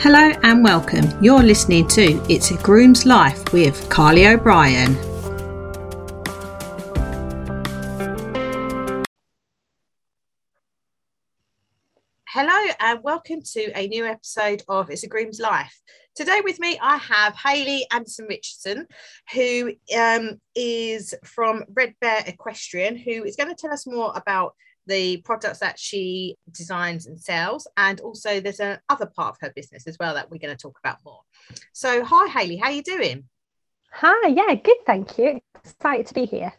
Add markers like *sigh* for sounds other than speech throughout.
Hello and welcome. You're listening to It's a Groom's Life with Carly O'Brien. Hello and welcome to a new episode of It's a Groom's Life. Today with me, I have Hayley Anderson Richardson, who um, is from Red Bear Equestrian, who is going to tell us more about the products that she designs and sells. And also there's another part of her business as well that we're going to talk about more. So hi Hayley, how are you doing? Hi, yeah, good, thank you. Excited to be here.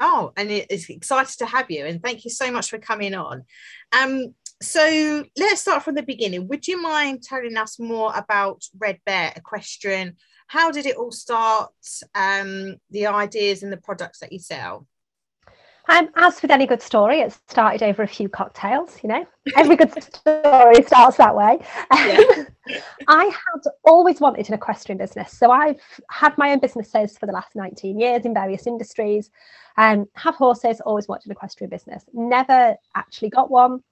Oh, and it's excited to have you and thank you so much for coming on. Um, so let's start from the beginning. Would you mind telling us more about Red Bear Equestrian? How did it all start? Um, the ideas and the products that you sell? Um, as with any good story, it started over a few cocktails. You know, every good story starts that way. Yeah. *laughs* I had always wanted an equestrian business, so I've had my own businesses for the last 19 years in various industries. Um, have horses, always wanted an equestrian business. Never actually got one.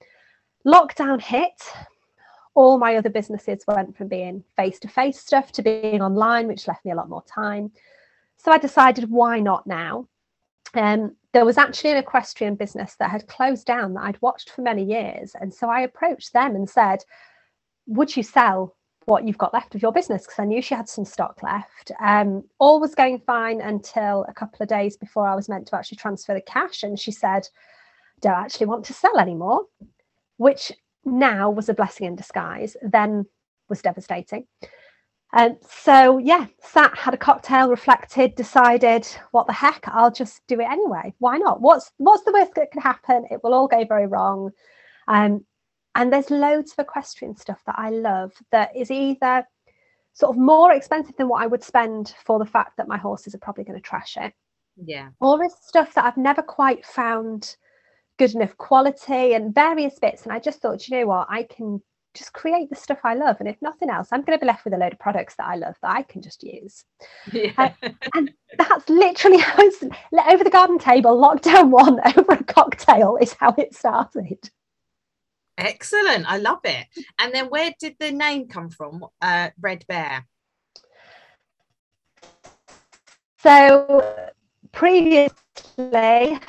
Lockdown hit. All my other businesses went from being face-to-face stuff to being online, which left me a lot more time. So I decided, why not now? Um, there was actually an equestrian business that had closed down that I'd watched for many years. And so I approached them and said, Would you sell what you've got left of your business? Because I knew she had some stock left. Um, all was going fine until a couple of days before I was meant to actually transfer the cash. And she said, Don't actually want to sell anymore, which now was a blessing in disguise, then was devastating. Um, so yeah, sat, had a cocktail, reflected, decided, what the heck, I'll just do it anyway. Why not? What's what's the worst that could happen? It will all go very wrong. Um, and there's loads of equestrian stuff that I love that is either sort of more expensive than what I would spend for the fact that my horses are probably going to trash it. Yeah. Or is stuff that I've never quite found good enough quality and various bits. And I just thought, you know what, I can just create the stuff I love. And if nothing else, I'm going to be left with a load of products that I love that I can just use. Yeah. Uh, and that's literally *laughs* how it's over the garden table, lockdown one *laughs* over a cocktail is how it started. Excellent. I love it. And then where did the name come from? Uh, Red Bear. So previously,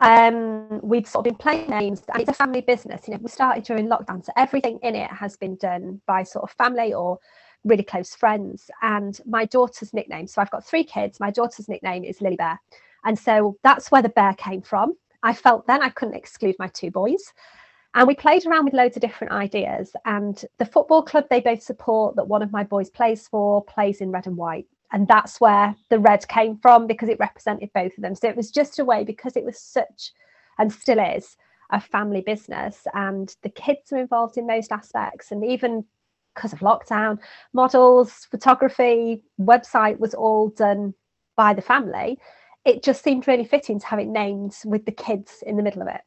um, we'd sort of been playing names and it's a family business you know we started during lockdown so everything in it has been done by sort of family or really close friends. And my daughter's nickname so i've got three kids my daughter's nickname is lily bear. And so that's where the bear came from. I felt then i couldn't exclude my two boys. And we played around with loads of different ideas and the football club they both support that one of my boys plays for plays in red and white and that's where the red came from because it represented both of them. So it was just a way because it was such and still is a family business and the kids are involved in most aspects and even because of lockdown models photography website was all done by the family. It just seemed really fitting to have it named with the kids in the middle of it.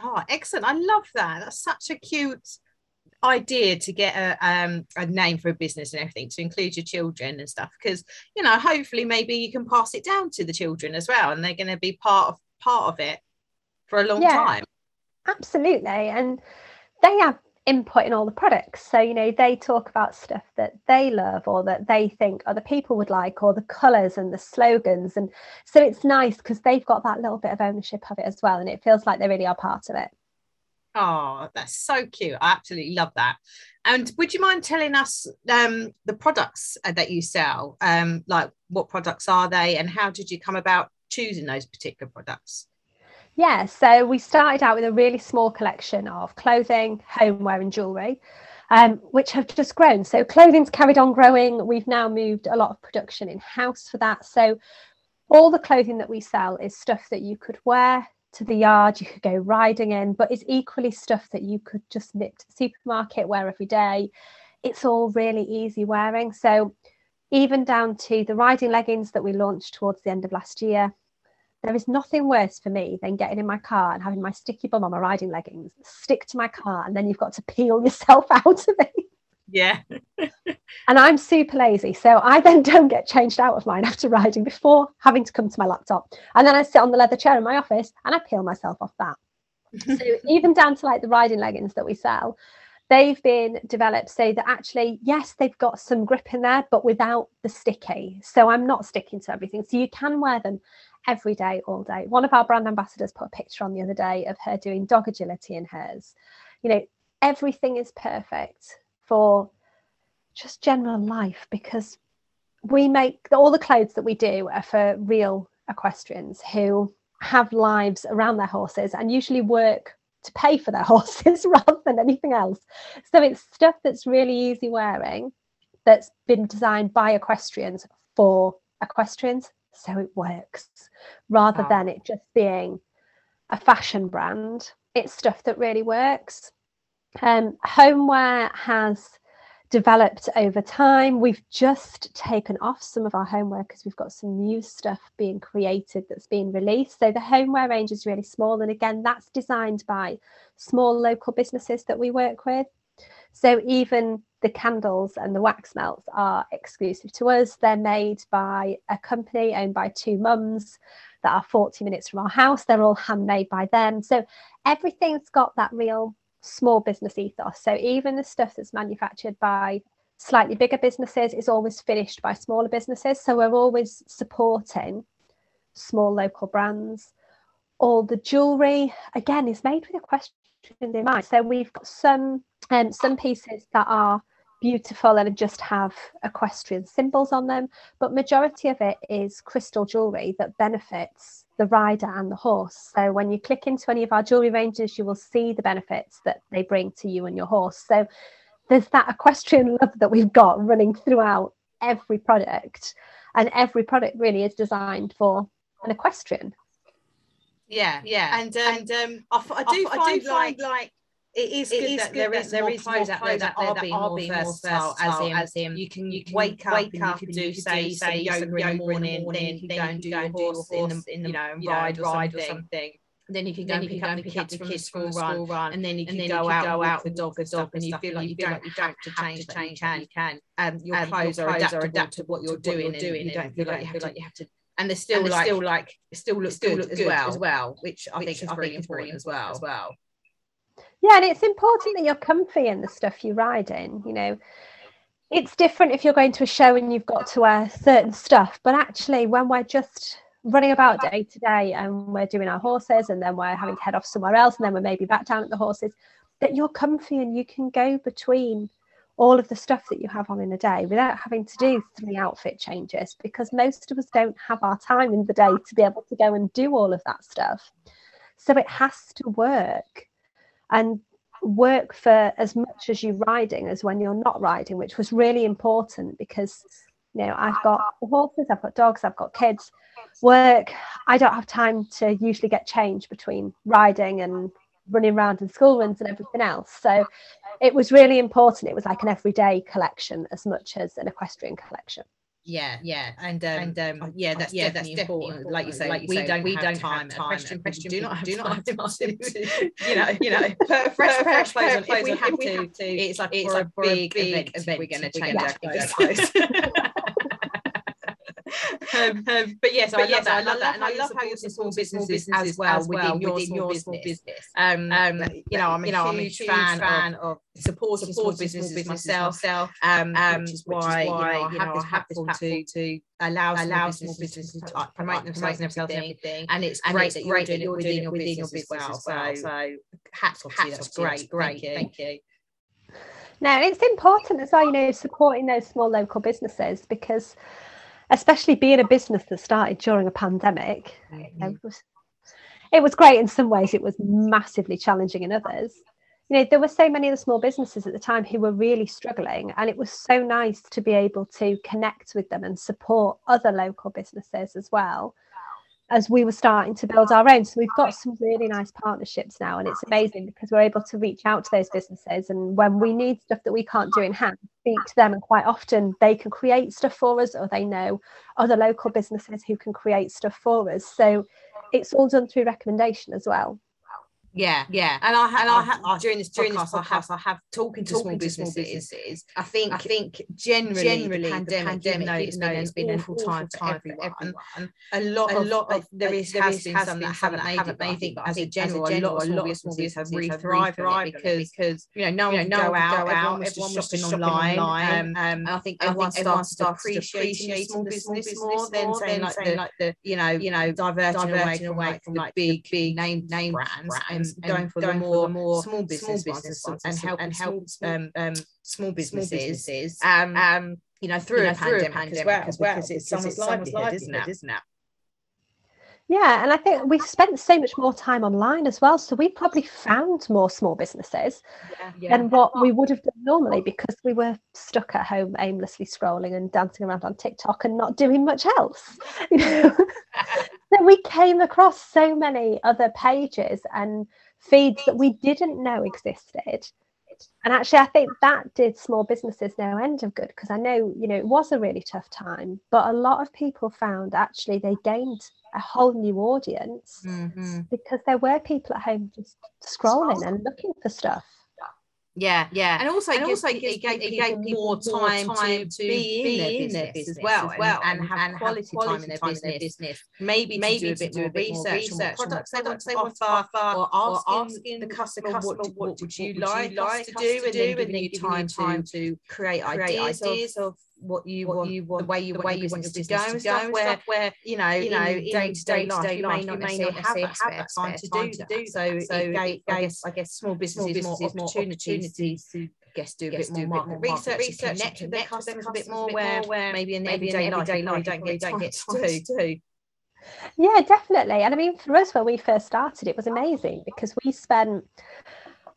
Oh excellent. I love that. That's such a cute idea to get a um, a name for a business and everything to include your children and stuff because you know hopefully maybe you can pass it down to the children as well and they're going to be part of part of it for a long yeah, time. Absolutely and they have input in all the products. So you know they talk about stuff that they love or that they think other people would like or the colors and the slogans and so it's nice because they've got that little bit of ownership of it as well and it feels like they really are part of it Oh, that's so cute. I absolutely love that. And would you mind telling us um, the products uh, that you sell? Um, like what products are they and how did you come about choosing those particular products? Yeah, so we started out with a really small collection of clothing, homeware, and jewellery, um, which have just grown. So clothing's carried on growing. We've now moved a lot of production in house for that. So all the clothing that we sell is stuff that you could wear to the yard, you could go riding in, but it's equally stuff that you could just nip to the supermarket, wear every day. It's all really easy wearing. So even down to the riding leggings that we launched towards the end of last year, there is nothing worse for me than getting in my car and having my sticky bum on my riding leggings stick to my car and then you've got to *laughs* peel yourself out of it. Yeah. and I'm super lazy. So I then *laughs* don't get changed out of mine after riding before having to come to my laptop. And then I sit on the leather chair in my office and I peel myself off that. *laughs* so even down to like the riding leggings that we sell, they've been developed so that actually, yes, they've got some grip in there, but without the sticky. So I'm not sticking to everything. So you can wear them every day, all day. One of our brand ambassadors put a picture on the other day of her doing dog agility in hers. You know, everything is perfect for just general life because we make all the clothes that we do are for real equestrians who have lives around their horses and usually work to pay for their *laughs* horses rather than anything else. So it's stuff that's really easy wearing that's been designed by equestrians for equestrians. So it works rather wow. than it just being a fashion brand. It's stuff that really works. Um, homeware has developed over time. We've just taken off some of our homeware because we've got some new stuff being created that's being released. So the homeware range is really small. And again, that's designed by small local businesses that we work with. So even the candles and the wax melts are exclusive to us. They're made by a company owned by two mums that are 40 minutes from our house. They're all handmade by them. So everything's got that real small business ethos. So even the stuff that's manufactured by slightly bigger businesses is always finished by smaller businesses. So we're always supporting small local brands. All the jewelry, again, is made with a question in mind. So we've got some um, some pieces that are beautiful and just have equestrian symbols on them, but majority of it is crystal jewelry that benefits the rider and the horse. So when you click into any of our jewelry ranges, you will see the benefits that they bring to you and your horse. So there's that equestrian *laughs* love that we've got running throughout every product, and every product really is designed for an equestrian. Yeah, yeah, and um, and um, I, I do I, find, I do find like, like it is it good is that good there is there is clothes out there that, are being more versatile, as in, as in you can you can wake up wake up and you can do say say yoga in the morning, then you can go and do your horse in the in the ride ride or something. Then you can go and pick up the kids from the school run, and then you can go out with dog and stuff, and you feel like you don't have to change that. You can, you can. Um, your clothes are adaptable to what you're doing, and you don't feel like you have to and they're still like still like still look good as well as well, which I think is really important as well as well. Yeah, and it's important that you're comfy in the stuff you ride in. You know, it's different if you're going to a show and you've got to wear certain stuff, but actually, when we're just running about day to day and we're doing our horses and then we're having to head off somewhere else and then we're maybe back down at the horses, that you're comfy and you can go between all of the stuff that you have on in a day without having to do three outfit changes because most of us don't have our time in the day to be able to go and do all of that stuff. So it has to work and work for as much as you're riding as when you're not riding, which was really important because you know I've got horses, I've got dogs, I've got kids. Work, I don't have time to usually get change between riding and running around in school runs and everything else. So it was really important. It was like an everyday collection as much as an equestrian collection yeah yeah and um, and um, yeah that's yeah that's definitely important. like you say like you we say, don't we don't time, have time question question do not have do not have time *laughs* to, you know you know *laughs* fresh fresh clothes on if we have to it's like it's like a big big event. we're going to change our clothes *laughs* um, um, but yes, but I, yes love I love that, and I love how you support businesses, businesses as well, as well within, within your, small business. Um, um, you know, I'm a, you know, huge, I'm a huge fan, fan of, supporting small businesses, businesses myself, myself um, um, which is why, why you know, I have this platform to, to allow allow small businesses to like, promote themselves and everything. And it's great that you're doing it within your business as well. So hats off to you. That's great. Great. Thank you. Now, it's important as well, you know, supporting those small local businesses because especially being a business that started during a pandemic, mm-hmm. it, was, it was great in some ways. It was massively challenging in others. You know, there were so many of the small businesses at the time who were really struggling, and it was so nice to be able to connect with them and support other local businesses as well as we were starting to build our own. So we've got some really nice partnerships now, and it's amazing because we're able to reach out to those businesses. And when we need stuff that we can't do in hand, speak to them, and quite often they can create stuff for us, or they know other local businesses who can create stuff for us. So it's all done through recommendation as well. Yeah, yeah, and I have, and I have during this during podcast, this podcast, I have talking to, talking small, businesses, small businesses. I think, I think generally, generally the pandemic, the pandemic though it's been an awful time, time for everyone, a lot, a lot of there is there has been some that haven't made it. But I think as a general, a lot, a lot of small businesses have really thrived because because you know no one go out, everyone was just shopping online, um, and I think everyone starts to appreciate small business more than saying like the you know you know diverging away from like big big name name brands and going for going the more, more small business, small business ones and help and help um, um, small businesses, small businesses um, um, you know through, you know, a, through pandemic a pandemic as well, as well because it's someone's livelihood, isn't it? Isn't it? Yeah, and I think we've spent so much more time online as well. So we probably found more small businesses yeah, yeah. than what we would have done normally because we were stuck at home aimlessly scrolling and dancing around on TikTok and not doing much else. *laughs* You know? *laughs* so we came across so many other pages and feeds that we didn't know existed. And actually, I think that did small businesses no end of good because I know, you know, it was a really tough time, but a lot of people found actually they gained a whole new audience mm-hmm. because there were people at home just scrolling and looking for stuff. Yeah, yeah, and also, and also it, gives, it, gave, it gave people more time, time to, be, in, their, in their business, as well, as well and, and, have, and quality, have quality time, in their, time business. in their business. Maybe maybe bit, do more, a bit more research, research what products they want to offer, or asking, the customer, customer what, what, would you like, like to do, and then giving you time to create ideas of what you what want, you want, the way you, the way you want your business to go, and stuff, where, where you know, you know, day to day life, you may not necessarily have that time to do do so. So it gave, I guess, small businesses more opportunities to guess do a bit more market research, research connect with their customers a bit more, where maybe in the everyday life don't get don't get to do. Yeah, definitely. And I mean, for us, when we first started, it was amazing because we spent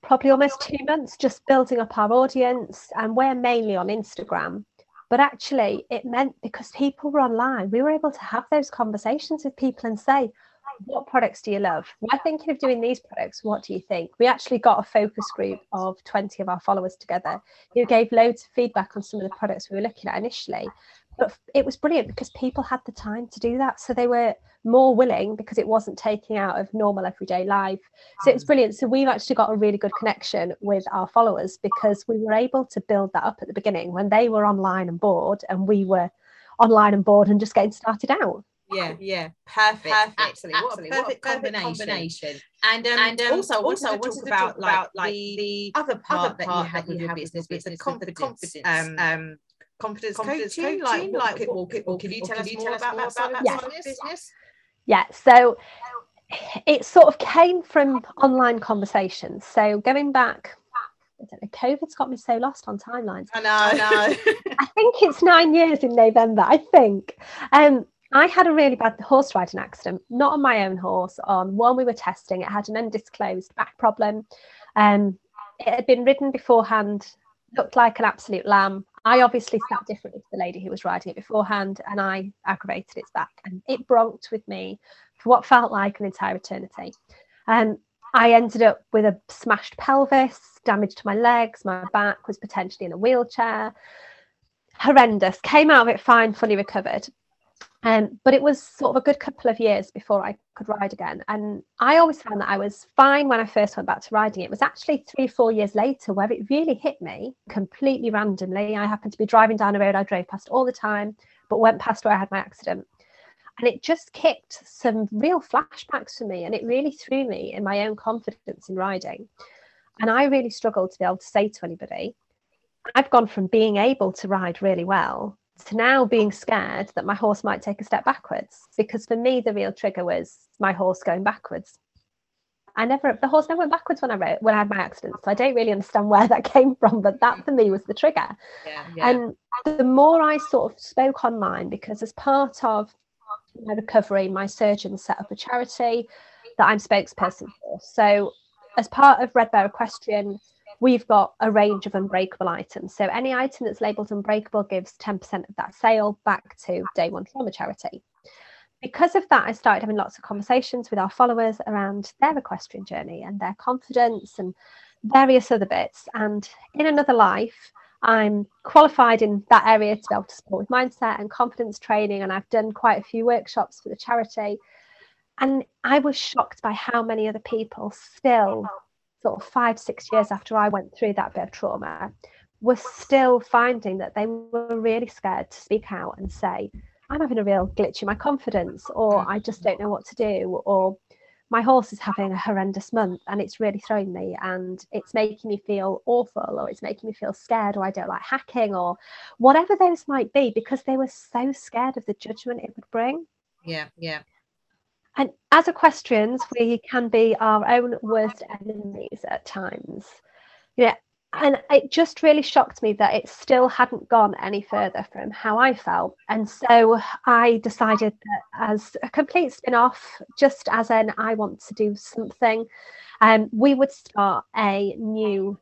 probably almost two months just building up our audience, and we're mainly on Instagram. But actually, it meant because people were online, we were able to have those conversations with people and say, what products do you love? We're thinking of doing these products. What do you think? We actually got a focus group of 20 of our followers together who gave loads of feedback on some of the products we were looking at initially but it was brilliant because people had the time to do that. So they were more willing because it wasn't taking out of normal everyday life. So it was brilliant. So we've actually got a really good connection with our followers because we were able to build that up at the beginning when they were online and bored and we were online and bored and just getting started out. Yeah, yeah, perfect, perfect. absolutely, absolutely. What a perfect, what a combination. combination. And um, and um, also, also, I wanted to talk about, like, like the, the other part, other part that you have with your business, business, the confidence, confidence. um, um, confidence, confidence coaching, coaching like, like what, what, what, can you tell us more about, about, about, about that business? Yeah, so it sort of came from online conversations. So going back, I don't know, COVID's got me so lost on timelines. I know, I know. *laughs* I think it's nine years in November, I think. Um, I had a really bad horse riding accident, not on my own horse, on one we were testing. It had an undisclosed back problem. Um, it had been ridden beforehand, looked like an absolute lamb. I obviously sat differently to the lady who was riding it beforehand, and I aggravated its back, and it bronked with me for what felt like an entire eternity. And I ended up with a smashed pelvis, damage to my legs, my back was potentially in a wheelchair. Horrendous. Came out of it fine, fully recovered. Um, but it was sort of a good couple of years before I could ride again. And I always found that I was fine when I first went back to riding. It was actually three, or four years later where it really hit me completely randomly. I happened to be driving down a road I drove past all the time, but went past where I had my accident. And it just kicked some real flashbacks for me. And it really threw me in my own confidence in riding. And I really struggled to be able to say to anybody, I've gone from being able to ride really well to now being scared that my horse might take a step backwards because for me the real trigger was my horse going backwards. I never the horse never went backwards when i wrote when i had my accident so i don't really understand where that *laughs* came from but that for me was the trigger. Yeah, yeah. and the more i sort of spoke online because as part of my recovery my surgeon set up a charity that i'm spokesperson for. So as part of red bear equestrian we've got a range of unbreakable items. So any item that's labeled unbreakable gives 10% of that sale back to Day One Trauma Charity. Because of that, I started having lots of conversations with our followers around their equestrian journey and their confidence and various other bits. And in another life, I'm qualified in that area to be able to support with mindset and confidence training. And I've done quite a few workshops for the charity. and I was shocked by how many other people still, sort of five, six years after I went through that bit of trauma, were still finding that they were really scared to speak out and say, I'm having a real glitch in my confidence, or I just don't know what to do, or my horse is having a horrendous month and it's really throwing me and it's making me feel awful or it's making me feel scared or I don't like hacking or whatever those might be because they were so scared of the judgment it would bring. Yeah, yeah. And as equestrians, we can be our own worst enemies at times. Yeah, and it just really shocked me that it still hadn't gone any further from how I felt. And so I decided that as a complete spin off, just as an I want to do something, um, we would start a new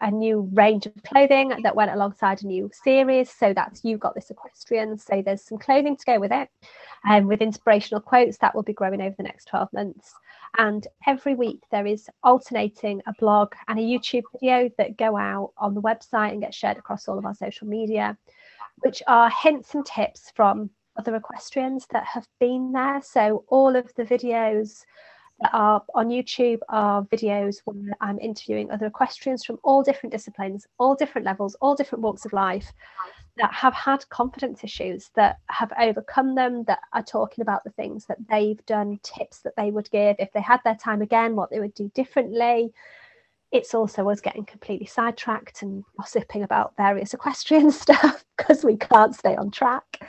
a new range of clothing that went alongside a new series. So that's You Got This Equestrian. So there's some clothing to go with it and um, with inspirational quotes that will be growing over the next 12 months. And every week there is alternating a blog and a YouTube video that go out on the website and get shared across all of our social media, which are hints and tips from other equestrians that have been there. So all of the videos that are on YouTube are videos where I'm interviewing other equestrians from all different disciplines, all different levels, all different walks of life that have had confidence issues, that have overcome them, that are talking about the things that they've done, tips that they would give if they had their time again, what they would do differently. It's also us getting completely sidetracked and gossiping about various equestrian *laughs* stuff because we can't stay on track.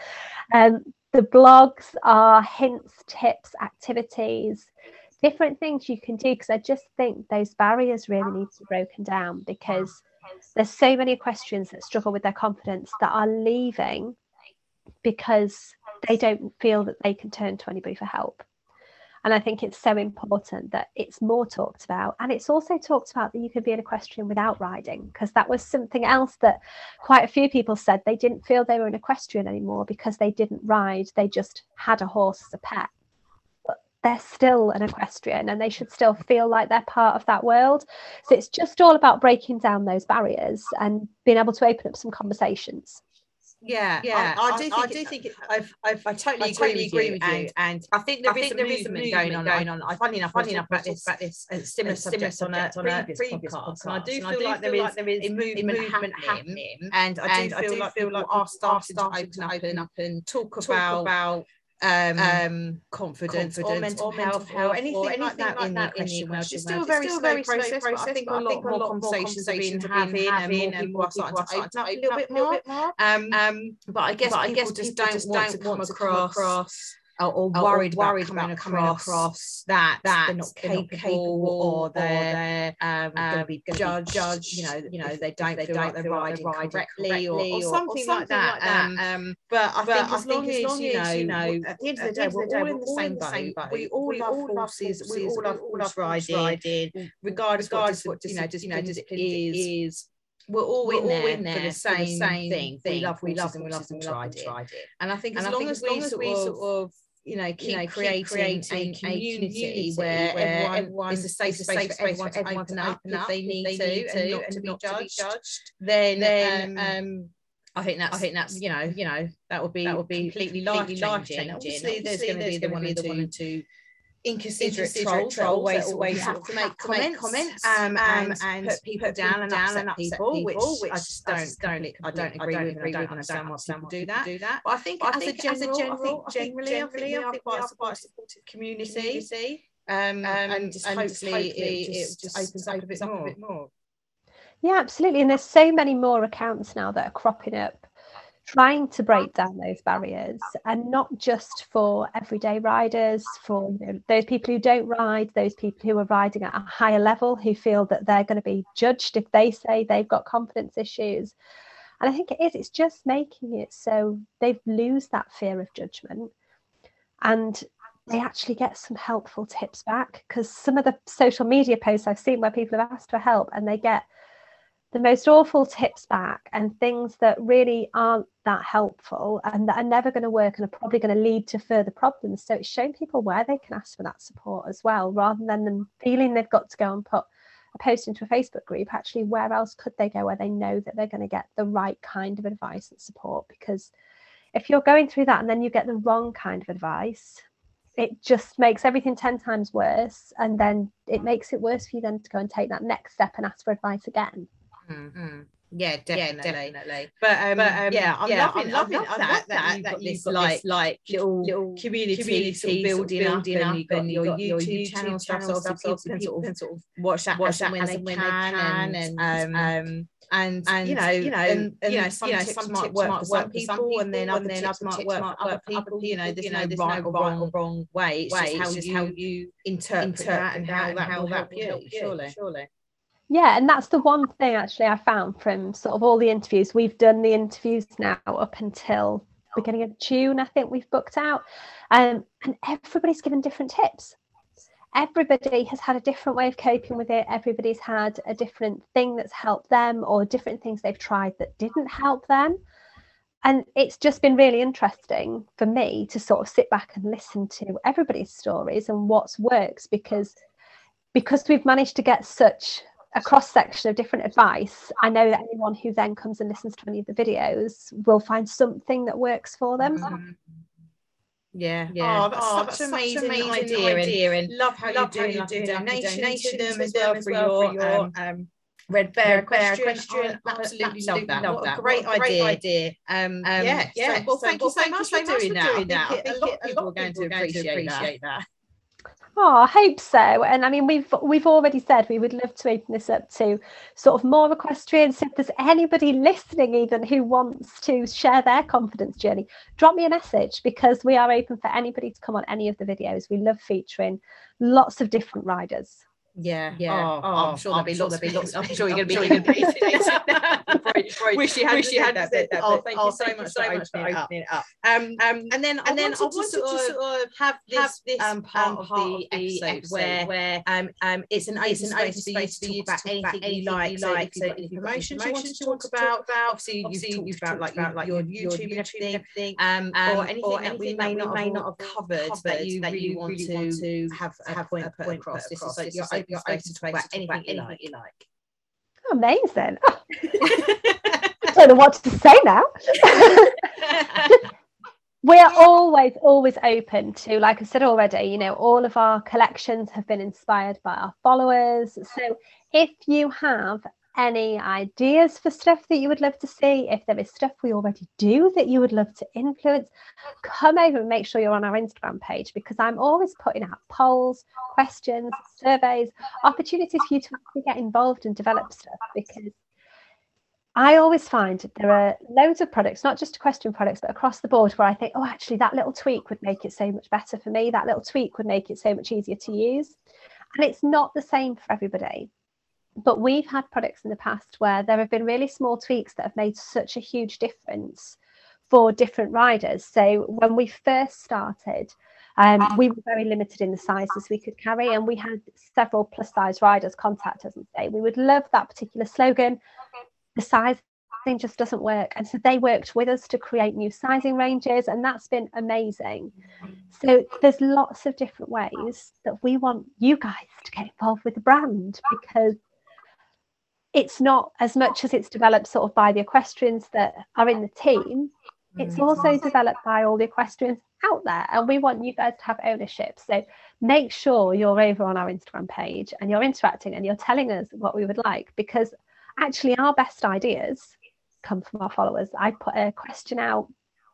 Um, the blogs are hints, tips, activities, different things you can do because I just think those barriers really need to be broken down because there's so many equestrians that struggle with their confidence that are leaving because they don't feel that they can turn to anybody for help. And I think it's so important that it's more talked about. And it's also talked about that you can be an equestrian without riding, because that was something else that quite a few people said they didn't feel they were an equestrian anymore because they didn't ride, they just had a horse as a pet they're still an equestrian and they should still feel like they're part of that world. So it's just all about breaking down those barriers and being able to open up some conversations. Yeah, yeah, I, I, I do think, I do think it, I've, I've, I totally, I totally agree, with you, and, and I think there, I is, think a there is a movement going on. Going on. I, funny enough, funny enough about this, about this a similar, similar subject on a previous podcast, and I do feel like there is a movement happening, and I do feel like people are starting to open up and talk about um, um, confidence, confidence or mental, or mental health, health, or anything, or anything like that, in, that the in the question. It's still a very slow process, process, but I think a lot, more conversations have been having, having and more people are starting to open up a little bit more. Um, um, but I guess I guess just don't want to come across or, or worried, or worried about, coming, about across, across that that they're not capable, they're not capable or they're, um, um, going to be judged, judged. You know, you know they don't they don't like they're riding, riding correctly, or, or, something, or something like that. Um, um, but I think as long as, long as you know, at the end of the day, we're all in the same boat. We all love horses. We all love riding, regardless of what you know, just you know, discipline is we're all, we're in, there in there for the same, the same thing. thing. We love, we love them, we love them, we love them, tried it. And I think as long as we sort of you know, keep, you know, creating, creating a, community, community where, where everyone, everyone is a safe space, safe space for everyone, to open up, if they need, to, need to, and not, and to, be not judged, to be judged, then, then um, um, I think that's I think that's you know you know that would be that would be completely life changing. Obviously, Obviously, there's going to be the one or two inconsiderate, trolls, trolls always always have to make comments, comments um, and, and put people put down and down and upset people, people, which, I just don't don't I don't agree with and I don't understand why people do that. Do that. But I think as a general, I think generally, I think we are quite a supportive community. Um, and just hopefully it just opens up a bit more. Yeah, absolutely. And there's so many more accounts now that are cropping up trying to break down those barriers and not just for everyday riders for you know, those people who don't ride those people who are riding at a higher level who feel that they're going to be judged if they say they've got confidence issues. And i think it is it's just making it so they lose that fear of judgment and they actually get some helpful tips back because some of the social media posts i've seen where people have asked for help and they get the most awful tips back and things that really aren't that helpful and that are never going to work and are probably going to lead to further problems. So it's showing people where they can ask for that support as well, rather than them feeling they've got to go and put a post into a Facebook group. Actually, where else could they go where they know that they're going to get the right kind of advice and support? Because if you're going through that and then you get the wrong kind of advice, it just makes everything 10 times worse and then it makes it worse for you then to go and take that next step and ask for advice again mm-hmm. Yeah, definitely. Yeah, definitely. But, um, but um, yeah, I'm yeah, loving, I'm loving, that, that, that, you've got, this, like, like little, little community, community sort of building, sort of building up, up, and, your, your YouTube, YouTube channel stuff, so people, can sort of, sort of watch that, watch that when, they, when can, they can, and, and um, and, and you know, you know, and, and, you know, some, you know, some tips might work for some people, and then other tips might work for other people. You know, there's no right or wrong, wrong way. It's just how you interpret that and how that will help you. Surely, surely. Yeah, and that's the one thing actually I found from sort of all the interviews. We've done the interviews now up until beginning of June, I think we've booked out. Um, and everybody's given different tips. Everybody has had a different way of coping with it. Everybody's had a different thing that's helped them or different things they've tried that didn't help them. And it's just been really interesting for me to sort of sit back and listen to everybody's stories and what's works because because we've managed to get such a cross section of different advice, I know that anyone who then comes and listens to any of the videos will find something that works for them. Mm-hmm. Yeah, yeah. Oh, that's, oh, such, that's amazing such amazing idea, idea. And, love how love you're doing, how you're doing donation, donation to them as well for your, your um, um, Red Bear, Equestrian. question. Oh, absolutely, love that. Love that. Great, what idea. Great idea. Um, um, yeah, yeah. So, well, so, thank, well, you so much for doing that. I think a lot of people are going to appreciate that. Oh, I hope so. And I mean, we've we've already said we would love to open this up to sort of more equestrians. If there's anybody listening, even who wants to share their confidence journey, drop me a message because we are open for anybody to come on any of the videos. We love featuring lots of different riders. Yeah, yeah. Oh, oh I'm sure there'll be lots. There'll be lots. I'm sure you're going to be be. *laughs* Wish you had. Wish you had said that. that oh, thank oh, you so much, so much for opening it up. Um, um, and then and then I wanted to sort of have this this um part of the episode where where um um it's an it's an open space for you to talk about anything you like. Like so, any promotions you want to talk about. Obviously, you've talked about like your YouTube and everything. Um, or anything that we may not may not have covered that you really want to have a point put across. This is like your you're open to talk about anything, you like. You like. Amazing. *laughs* I don't know what to say now. *laughs* We're always, always open to, like I said already, you know, all of our collections have been inspired by our followers. So if you have any ideas for stuff that you would love to see, if there is stuff we already do that you would love to influence, come over and make sure you're on our Instagram page because I'm always putting out polls, questions, surveys, opportunities for you to get involved and develop stuff because I always find there are loads of products, not just question products, but across the board where I think, oh, actually, that little tweak would make it so much better for me. That little tweak would make it so much easier to use. And it's not the same for everybody. But we've had products in the past where there have been really small tweaks that have made such a huge difference for different riders. So when we first started, um, we were very limited in the sizes we could carry, and we had several plus size riders contact us and say, We would love that particular slogan. The size thing just doesn't work. And so they worked with us to create new sizing ranges, and that's been amazing. So there's lots of different ways that we want you guys to get involved with the brand because it's not as much as it's developed sort of by the equestrians that are in the team it's mm. also developed by all the equestrians out there and we want you guys to have ownership so make sure you're over on our instagram page and you're interacting and you're telling us what we would like because actually our best ideas come from our followers i put a question out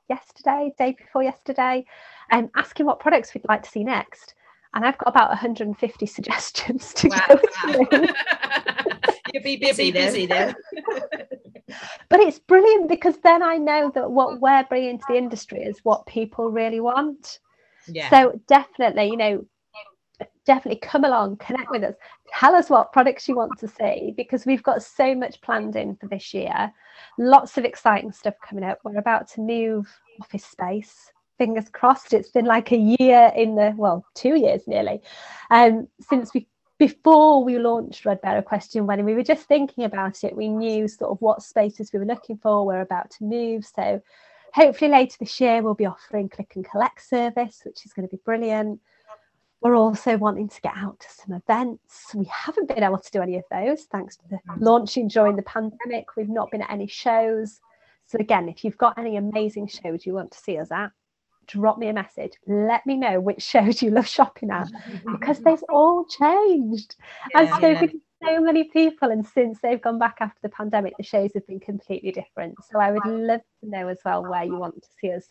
yesterday day before yesterday and um, asking what products we'd like to see next and i've got about 150 *laughs* suggestions to wow. go through *laughs* You'll be busy, busy then. *laughs* but it's brilliant because then I know that what we're bringing to the industry is what people really want. Yeah. So definitely, you know, definitely come along, connect with us, tell us what products you want to see because we've got so much planned in for this year. Lots of exciting stuff coming up. We're about to move office space. Fingers crossed. It's been like a year in the well, two years nearly, um, since we before we launched Red Bear Equestrian Wedding, we were just thinking about it. We knew sort of what spaces we were looking for. We're about to move. So hopefully later this year, we'll be offering click and collect service, which is going to be brilliant. We're also wanting to get out to some events. We haven't been able to do any of those thanks to the mm. launching during the pandemic. We've not been at any shows. So again, if you've got any amazing shows you want to see us at, drop me a message. Let me know which *laughs* shows you love shopping at because they've all changed. Yeah, I've spoken to so many people, and since they've gone back after the pandemic, the shows have been completely different. So I would love to know as well where you want to see us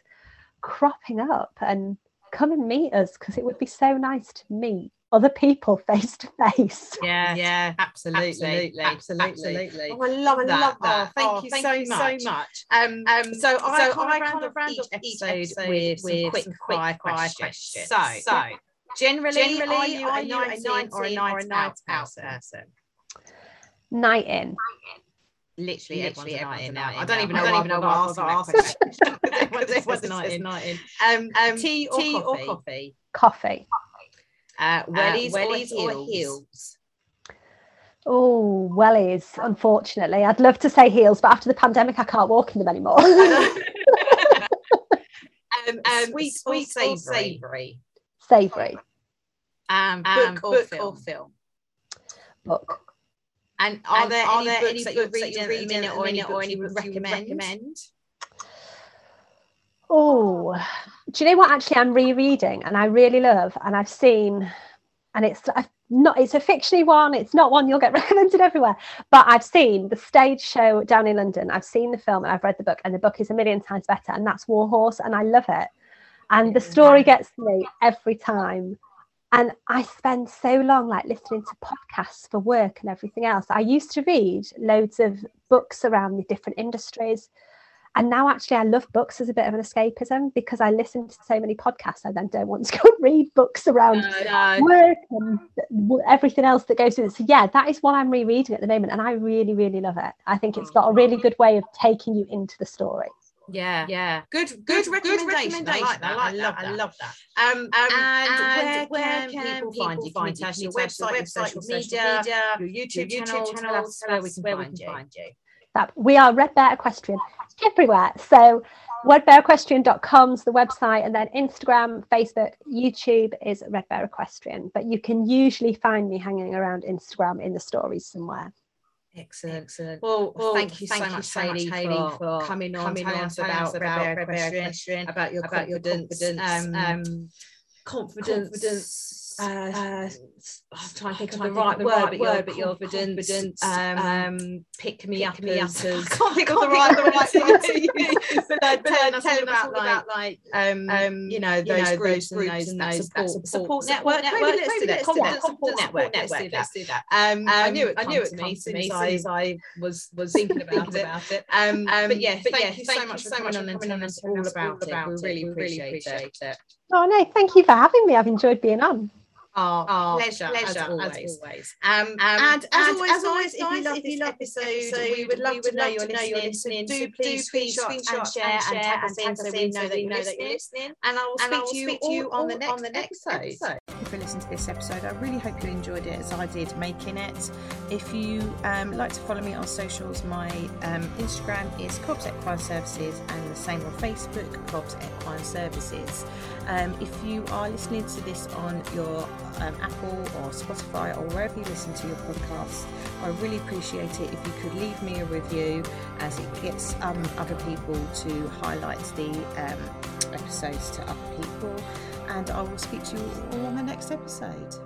cropping up and come and meet us because it would be so nice to meet other people *laughs* face to face. Yeah, yeah, absolutely, absolutely, absolutely. absolutely. Oh, I love, I love that. Oh, thank, oh, you, thank so you so much. Um, um, so I so I kind of round off each episode with, with quick, quick fire questions. So, so generally, generally, are you, are you a night or a night out person? Night in. Literally, literally everyone's a night in. I don't even know. I don't even know what I was asking. Everyone's a night in. Night in. Um, um, tea or tea coffee? Or coffee? Coffee. Uh, wellies, uh, wellies or, heels? or heels? Oh, wellies, unfortunately. I'd love to say heels, but after the pandemic, I can't walk in them anymore. *laughs* um, *laughs* um, sweet, sweet, or savoury? Savoury. Um, book, um, or, book film? or film? Book. And are and there, are any, there books any books that you're reading, that you're reading or any, or any books you would recommend? recommend? Oh, do you know what? Actually, I'm rereading, and I really love, and I've seen, and it's I've not it's a fictiony one. It's not one you'll get *laughs* recommended everywhere, but I've seen the stage show down in London. I've seen the film, and I've read the book, and the book is a million times better, and that's War Horse, and I love it. And the story gets me every time. And I spend so long like listening to podcasts for work and everything else. I used to read loads of books around the different industries and now actually I love books as a bit of an escapism because I listen to so many podcasts. I then don't want to *laughs* go read books around no, no. work and everything else that goes with it. So yeah, that is what I'm rereading at the moment, and I really, really love it. I think it's got a really good way of taking you into the story. Yeah, yeah. Good, good, good recommendation. I like that. I, like I love that. I love that. Um, um and, and where, where can people, people find you? Find you? Your website, website, social media, media, your YouTube, your YouTube channel. channel tell us where we can, where find, we can you. find you that we are Red Bear Equestrian everywhere. So redbearequestrian.com is the website, and then Instagram, Facebook, YouTube is Red Bear Equestrian. But you can usually find me hanging around Instagram in the stories somewhere. Excellent, excellent. Well, well thank you thank so much, Hayley, for, for, coming on, coming telling on, us about, about, Red Bear Equestrian, about your about confidence, your confidence, um, um, confidence, confidence uh, uh, I'm trying to think of the right word, right but, word, but your confidence, um, um, pick me pick up, me up as, *laughs* I can't *laughs* think of the right, the right *laughs* word to use. but uh, telling us about, like, about like um, um, you know, those you know, groups, and those, and those that support, support, network. network. Maybe let's do that. Confidence support network. Let's do let's do that. Um, I knew it. I knew it to me since I was was thinking about it. Um, but yeah, thank you so much for coming on and all about it. We really appreciate it. Oh no, thank you for having me. I've enjoyed being on. Our, our pleasure, pleasure, as always. As always. Um, um, and, as, always, as always, if you love if you love this episode, we would love, we to, know you're listening. Do please screenshot and share and tag us in so we know that you're listening. And I will speak to you on the next episode. You for listening to this episode. I really hope you enjoyed it as I did making it. If you um, like to follow me on socials, my um, Instagram is Cobbs Equine Services and the same on Facebook, Cobbs Equine Services. Um, if you are listening to this on your um, Apple or Spotify or wherever you listen to your podcast, I really appreciate it if you could leave me a review as it gets um, other people to highlight the um, episodes to other people. And I will speak to you all on the next episode.